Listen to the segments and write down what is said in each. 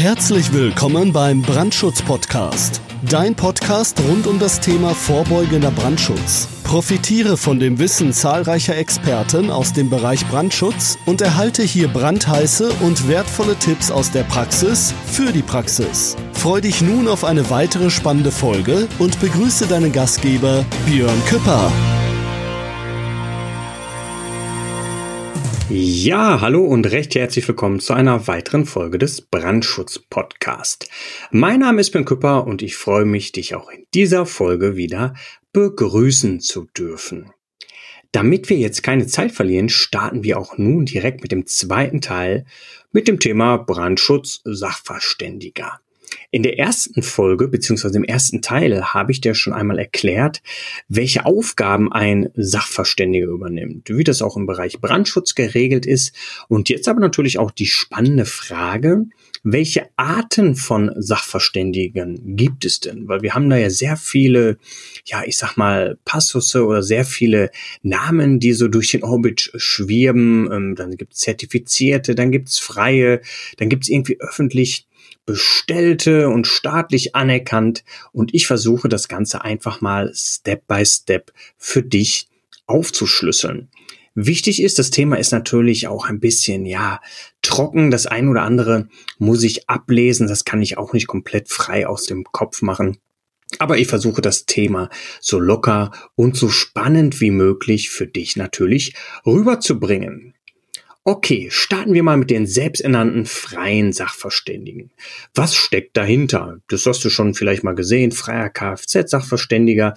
Herzlich willkommen beim Brandschutz-Podcast. Dein Podcast rund um das Thema vorbeugender Brandschutz. Profitiere von dem Wissen zahlreicher Experten aus dem Bereich Brandschutz und erhalte hier brandheiße und wertvolle Tipps aus der Praxis für die Praxis. Freu dich nun auf eine weitere spannende Folge und begrüße deinen Gastgeber Björn Küpper. Ja, hallo und recht herzlich willkommen zu einer weiteren Folge des Brandschutz Podcast. Mein Name ist Ben Küpper und ich freue mich, dich auch in dieser Folge wieder begrüßen zu dürfen. Damit wir jetzt keine Zeit verlieren, starten wir auch nun direkt mit dem zweiten Teil mit dem Thema Brandschutz Sachverständiger. In der ersten Folge beziehungsweise im ersten Teil habe ich dir schon einmal erklärt, welche Aufgaben ein Sachverständiger übernimmt, wie das auch im Bereich Brandschutz geregelt ist und jetzt aber natürlich auch die spannende Frage, welche Arten von Sachverständigen gibt es denn? Weil wir haben da ja sehr viele, ja, ich sag mal, Passusse oder sehr viele Namen, die so durch den Orbit schwirben. Ähm, dann gibt es Zertifizierte, dann gibt es Freie, dann gibt es irgendwie öffentlich bestellte und staatlich anerkannt. Und ich versuche das Ganze einfach mal Step by Step für dich aufzuschlüsseln. Wichtig ist, das Thema ist natürlich auch ein bisschen, ja, trocken. Das ein oder andere muss ich ablesen. Das kann ich auch nicht komplett frei aus dem Kopf machen. Aber ich versuche das Thema so locker und so spannend wie möglich für dich natürlich rüberzubringen. Okay, starten wir mal mit den selbsternannten freien Sachverständigen. Was steckt dahinter? Das hast du schon vielleicht mal gesehen, freier Kfz-Sachverständiger.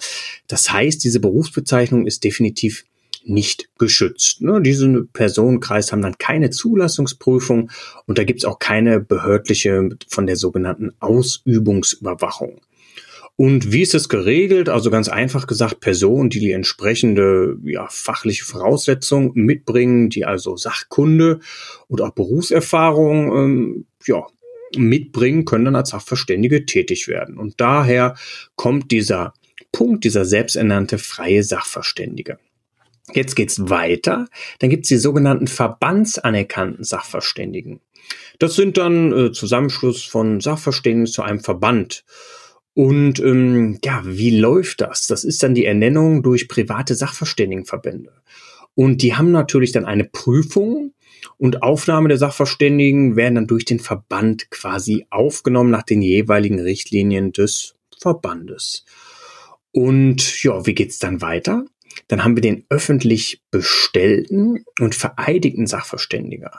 Das heißt, diese Berufsbezeichnung ist definitiv nicht geschützt. Ne? Diese Personenkreis haben dann keine Zulassungsprüfung und da gibt's auch keine behördliche von der sogenannten Ausübungsüberwachung. Und wie ist es geregelt? Also ganz einfach gesagt, Personen, die die entsprechende ja, fachliche Voraussetzung mitbringen, die also Sachkunde und auch Berufserfahrung ähm, ja, mitbringen, können dann als Sachverständige tätig werden. Und daher kommt dieser Punkt, dieser selbsternannte freie Sachverständige. Jetzt geht's weiter. Dann gibt's die sogenannten verbandsanerkannten Sachverständigen. Das sind dann äh, Zusammenschluss von Sachverständigen zu einem Verband. Und ähm, ja, wie läuft das? Das ist dann die Ernennung durch private Sachverständigenverbände. Und die haben natürlich dann eine Prüfung und Aufnahme der Sachverständigen werden dann durch den Verband quasi aufgenommen nach den jeweiligen Richtlinien des Verbandes. Und ja, wie geht's dann weiter? Dann haben wir den öffentlich bestellten und vereidigten Sachverständiger.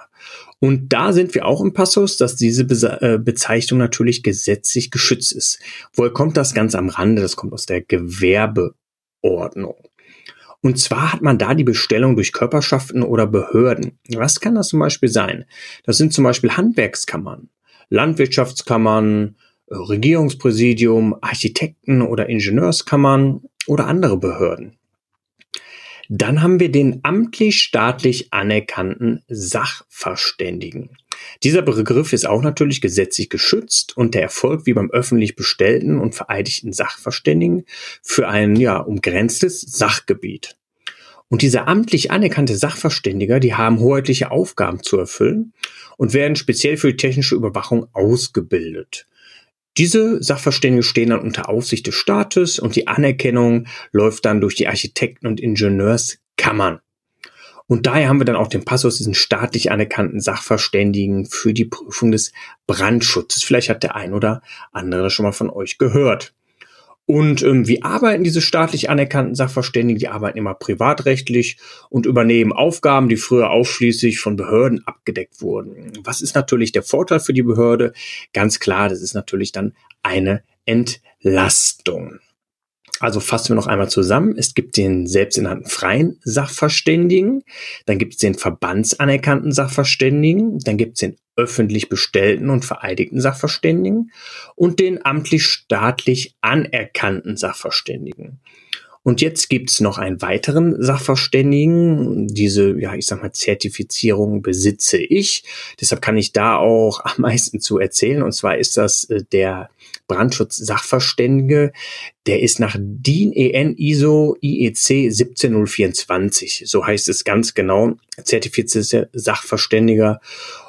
Und da sind wir auch im Passus, dass diese Be äh, Bezeichnung natürlich gesetzlich geschützt ist. Woher kommt das ganz am Rande? Das kommt aus der Gewerbeordnung. Und zwar hat man da die Bestellung durch Körperschaften oder Behörden. Was kann das zum Beispiel sein? Das sind zum Beispiel Handwerkskammern, Landwirtschaftskammern, Regierungspräsidium, Architekten oder Ingenieurskammern oder andere Behörden. Dann haben wir den amtlich staatlich anerkannten Sachverständigen. Dieser Begriff ist auch natürlich gesetzlich geschützt und der Erfolg wie beim öffentlich bestellten und vereidigten Sachverständigen für ein ja umgrenztes Sachgebiet. Und diese amtlich anerkannte Sachverständiger, die haben hoheitliche Aufgaben zu erfüllen und werden speziell für die technische Überwachung ausgebildet. Diese Sachverständige stehen dann unter Aufsicht des Staates und die Anerkennung läuft dann durch die Architekten- und Ingenieurskammern. Und daher haben wir dann auch den Passus, diesen staatlich anerkannten Sachverständigen für die Prüfung des Brandschutzes. Vielleicht hat der ein oder andere schon mal von euch gehört. Und ähm, wie arbeiten diese staatlich anerkannten Sachverständigen? Die arbeiten immer privatrechtlich und übernehmen Aufgaben, die früher ausschließlich von Behörden abgedeckt wurden. Was ist natürlich der Vorteil für die Behörde? Ganz klar, das ist natürlich dann eine Entlastung. Also fassen wir noch einmal zusammen. Es gibt den selbsternannten freien Sachverständigen, dann gibt es den verbandsanerkannten Sachverständigen, dann gibt es den öffentlich bestellten und vereidigten Sachverständigen und den amtlich-staatlich anerkannten Sachverständigen. Und jetzt gibt's noch einen weiteren Sachverständigen. Diese, ja, ich sag mal, Zertifizierung besitze ich. Deshalb kann ich da auch am meisten zu erzählen. Und zwar ist das äh, der Brandschutz-Sachverständige. Der ist nach DIN EN ISO IEC 17024. So heißt es ganz genau. Zertifizierter Sachverständiger.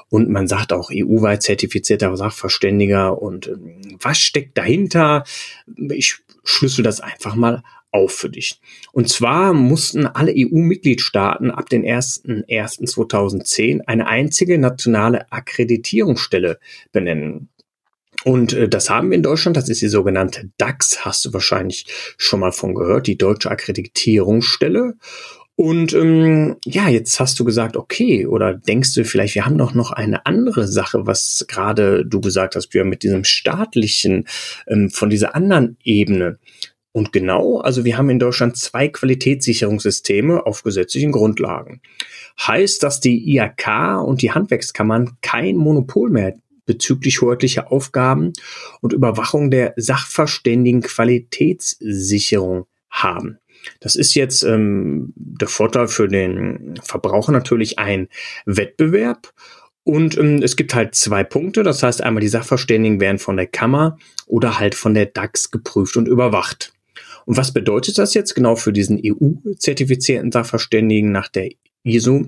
Und man sagt auch EU-weit zertifizierter Sachverständiger und ähm, was steckt dahinter? Ich schlüssel das einfach mal auf für dich. Und zwar mussten alle EU-Mitgliedstaaten ab den 01.01.2010 eine einzige nationale Akkreditierungsstelle benennen. Und äh, das haben wir in Deutschland, das ist die sogenannte DAX, hast du wahrscheinlich schon mal von gehört, die Deutsche Akkreditierungsstelle. Und ähm, ja, jetzt hast du gesagt, okay, oder denkst du vielleicht, wir haben doch noch eine andere Sache, was gerade du gesagt hast, wir mit diesem staatlichen, ähm, von dieser anderen Ebene. Und genau, also wir haben in Deutschland zwei Qualitätssicherungssysteme auf gesetzlichen Grundlagen. Heißt, dass die IAK und die Handwerkskammern kein Monopol mehr bezüglich hoheitlicher Aufgaben und Überwachung der Sachverständigen Qualitätssicherung haben. Das ist jetzt ähm, der Vorteil für den Verbraucher natürlich ein Wettbewerb. Und ähm, es gibt halt zwei Punkte. Das heißt, einmal die Sachverständigen werden von der Kammer oder halt von der DAX geprüft und überwacht. Und was bedeutet das jetzt genau für diesen EU-zertifizierten Sachverständigen nach der ISO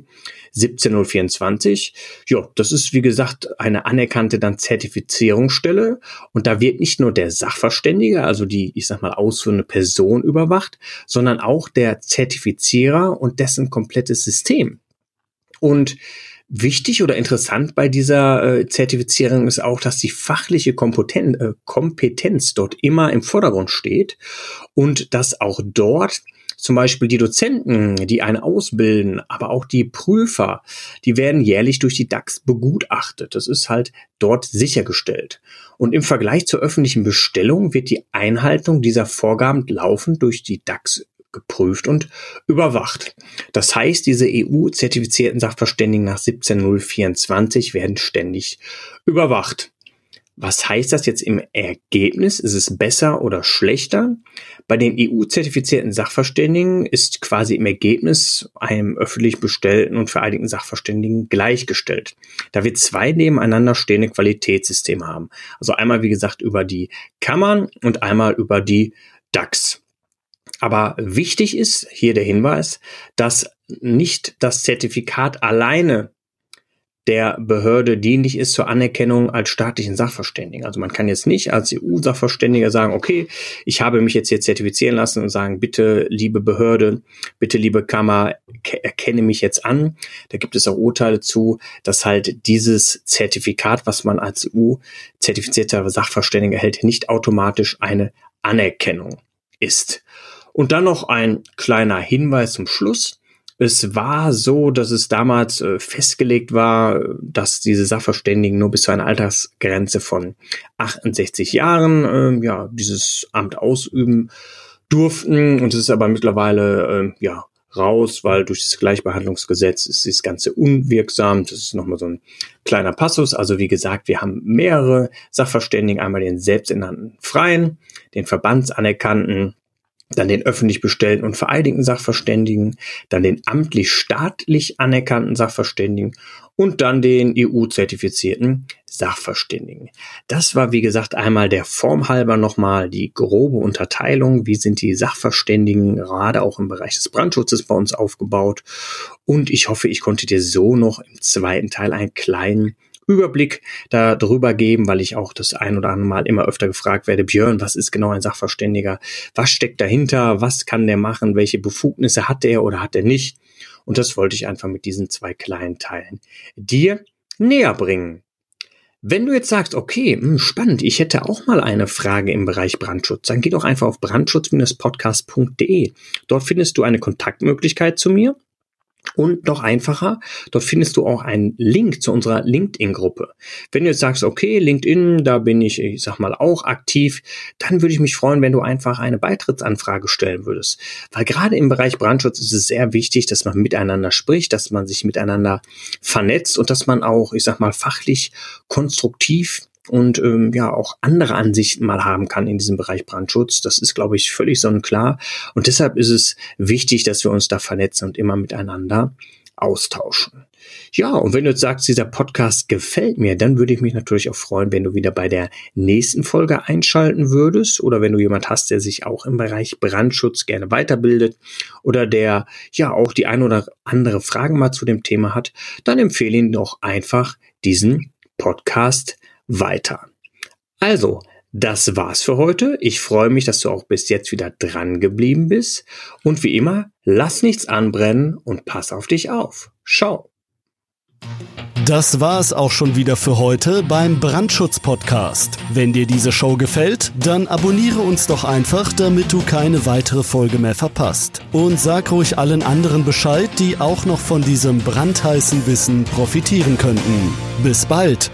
17024? Ja, das ist wie gesagt eine anerkannte dann Zertifizierungsstelle und da wird nicht nur der Sachverständige, also die, ich sag mal, ausführende Person überwacht, sondern auch der Zertifizierer und dessen komplettes System. Und Wichtig oder interessant bei dieser äh, Zertifizierung ist auch, dass die fachliche Kompeten äh, Kompetenz dort immer im Vordergrund steht und dass auch dort zum Beispiel die Dozenten, die einen ausbilden, aber auch die Prüfer, die werden jährlich durch die DAX begutachtet. Das ist halt dort sichergestellt. Und im Vergleich zur öffentlichen Bestellung wird die Einhaltung dieser Vorgaben laufend durch die DAX geprüft und überwacht. Das heißt, diese EU-zertifizierten Sachverständigen nach 17024 werden ständig überwacht. Was heißt das jetzt im Ergebnis? Ist es besser oder schlechter? Bei den EU-zertifizierten Sachverständigen ist quasi im Ergebnis einem öffentlich bestellten und vereidigten Sachverständigen gleichgestellt. Da wir zwei nebeneinander stehende Qualitätssysteme haben. Also einmal, wie gesagt, über die Kammern und einmal über die DAX. Aber wichtig ist hier der Hinweis, dass nicht das Zertifikat alleine der Behörde dienlich ist zur Anerkennung als staatlichen Sachverständigen. Also man kann jetzt nicht als EU-Sachverständiger sagen, okay, ich habe mich jetzt hier zertifizieren lassen und sagen, bitte, liebe Behörde, bitte, liebe Kammer, erkenne mich jetzt an. Da gibt es auch Urteile zu, dass halt dieses Zertifikat, was man als EU-zertifizierter Sachverständiger erhält, nicht automatisch eine Anerkennung ist. Und dann noch ein kleiner Hinweis zum Schluss. Es war so, dass es damals äh, festgelegt war, dass diese Sachverständigen nur bis zu einer Altersgrenze von 68 Jahren äh, ja dieses Amt ausüben durften. Und es ist aber mittlerweile äh, ja raus, weil durch das Gleichbehandlungsgesetz ist das Ganze unwirksam. Das ist nochmal so ein kleiner Passus. Also wie gesagt, wir haben mehrere Sachverständigen, einmal den selbsternannten Freien, den Verbandsanerkannten, dann den öffentlich bestellten und vereidigten Sachverständigen, dann den amtlich-staatlich anerkannten Sachverständigen und dann den EU-zertifizierten Sachverständigen. Das war, wie gesagt, einmal der Form halber nochmal die grobe Unterteilung. Wie sind die Sachverständigen gerade auch im Bereich des Brandschutzes bei uns aufgebaut? Und ich hoffe, ich konnte dir so noch im zweiten Teil einen kleinen Überblick darüber geben, weil ich auch das ein oder andere Mal immer öfter gefragt werde, Björn, was ist genau ein Sachverständiger? Was steckt dahinter? Was kann der machen? Welche Befugnisse hat er oder hat er nicht? Und das wollte ich einfach mit diesen zwei kleinen Teilen dir näher bringen. Wenn du jetzt sagst, okay, hm, spannend, ich hätte auch mal eine Frage im Bereich Brandschutz, dann geh doch einfach auf brandschutz-podcast.de. Dort findest du eine Kontaktmöglichkeit zu mir und noch einfacher, dort findest du auch einen Link zu unserer LinkedIn-Gruppe. Wenn du jetzt sagst, okay, LinkedIn, da bin ich, ich sag mal, auch aktiv, dann würde ich mich freuen, wenn du einfach eine Beitrittsanfrage stellen würdest. Weil gerade im Bereich Brandschutz ist es sehr wichtig, dass man miteinander spricht, dass man sich miteinander vernetzt und dass man auch, ich sag mal, fachlich konstruktiv und ähm, ja auch andere Ansichten mal haben kann in diesem Bereich Brandschutz. Das ist, glaube ich, völlig sonnenklar. Und deshalb ist es wichtig, dass wir uns da vernetzen und immer miteinander austauschen. Ja, und wenn du jetzt sagst, dieser Podcast gefällt mir, dann würde ich mich natürlich auch freuen, wenn du wieder bei der nächsten Folge einschalten würdest oder wenn du jemand hast, der sich auch im Bereich Brandschutz gerne weiterbildet oder der ja auch die ein oder andere Fragen mal zu dem Thema hat, dann empfehle ihn doch einfach diesen Podcast weiter. Also, das war's für heute. Ich freue mich, dass du auch bis jetzt wieder dran geblieben bist. Und wie immer, lass nichts anbrennen und pass auf dich auf. Ciao. Das war es auch schon wieder für heute beim Brandschutz-Podcast. Wenn dir diese Show gefällt, dann abonniere uns doch einfach, damit du keine weitere Folge mehr verpasst. Und sag ruhig allen anderen Bescheid, die auch noch von diesem brandheißen Wissen profitieren könnten. Bis bald!